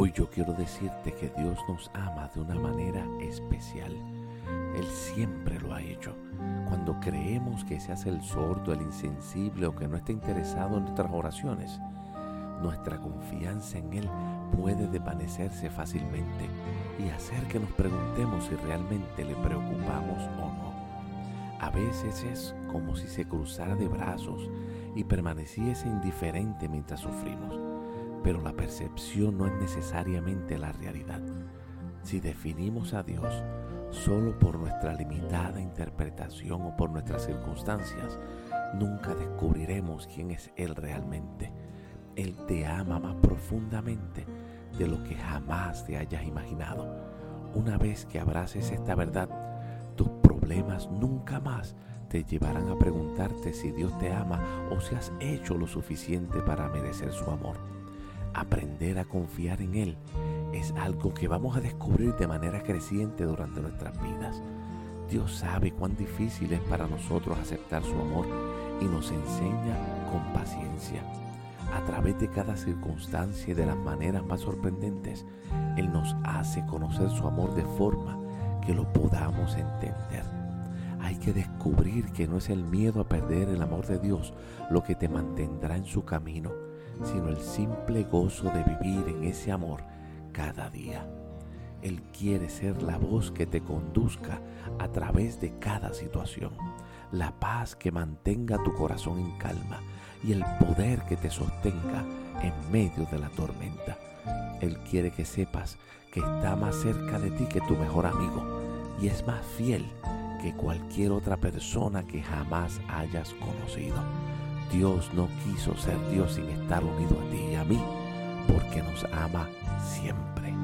Hoy yo quiero decirte que Dios nos ama de una manera especial. Él siempre lo ha hecho. Cuando creemos que se hace el sordo, el insensible o que no está interesado en nuestras oraciones, nuestra confianza en Él puede desvanecerse fácilmente y hacer que nos preguntemos si realmente le preocupamos o no. A veces es como si se cruzara de brazos y permaneciese indiferente mientras sufrimos, pero la percepción no es necesariamente la realidad. Si definimos a Dios solo por nuestra limitada interpretación o por nuestras circunstancias, nunca descubriremos quién es Él realmente. Él te ama más profundamente de lo que jamás te hayas imaginado. Una vez que abraces esta verdad, tus problemas nunca más te llevarán a preguntarte si Dios te ama o si has hecho lo suficiente para merecer su amor. Aprender a confiar en Él es algo que vamos a descubrir de manera creciente durante nuestras vidas. Dios sabe cuán difícil es para nosotros aceptar su amor y nos enseña con paciencia. A través de cada circunstancia y de las maneras más sorprendentes, Él nos hace conocer su amor de forma que lo podamos entender. Hay que descubrir que no es el miedo a perder el amor de Dios lo que te mantendrá en su camino, sino el simple gozo de vivir en ese amor cada día. Él quiere ser la voz que te conduzca a través de cada situación, la paz que mantenga tu corazón en calma y el poder que te sostenga en medio de la tormenta. Él quiere que sepas que está más cerca de ti que tu mejor amigo y es más fiel que cualquier otra persona que jamás hayas conocido. Dios no quiso ser Dios sin estar unido a ti y a mí, porque nos ama siempre.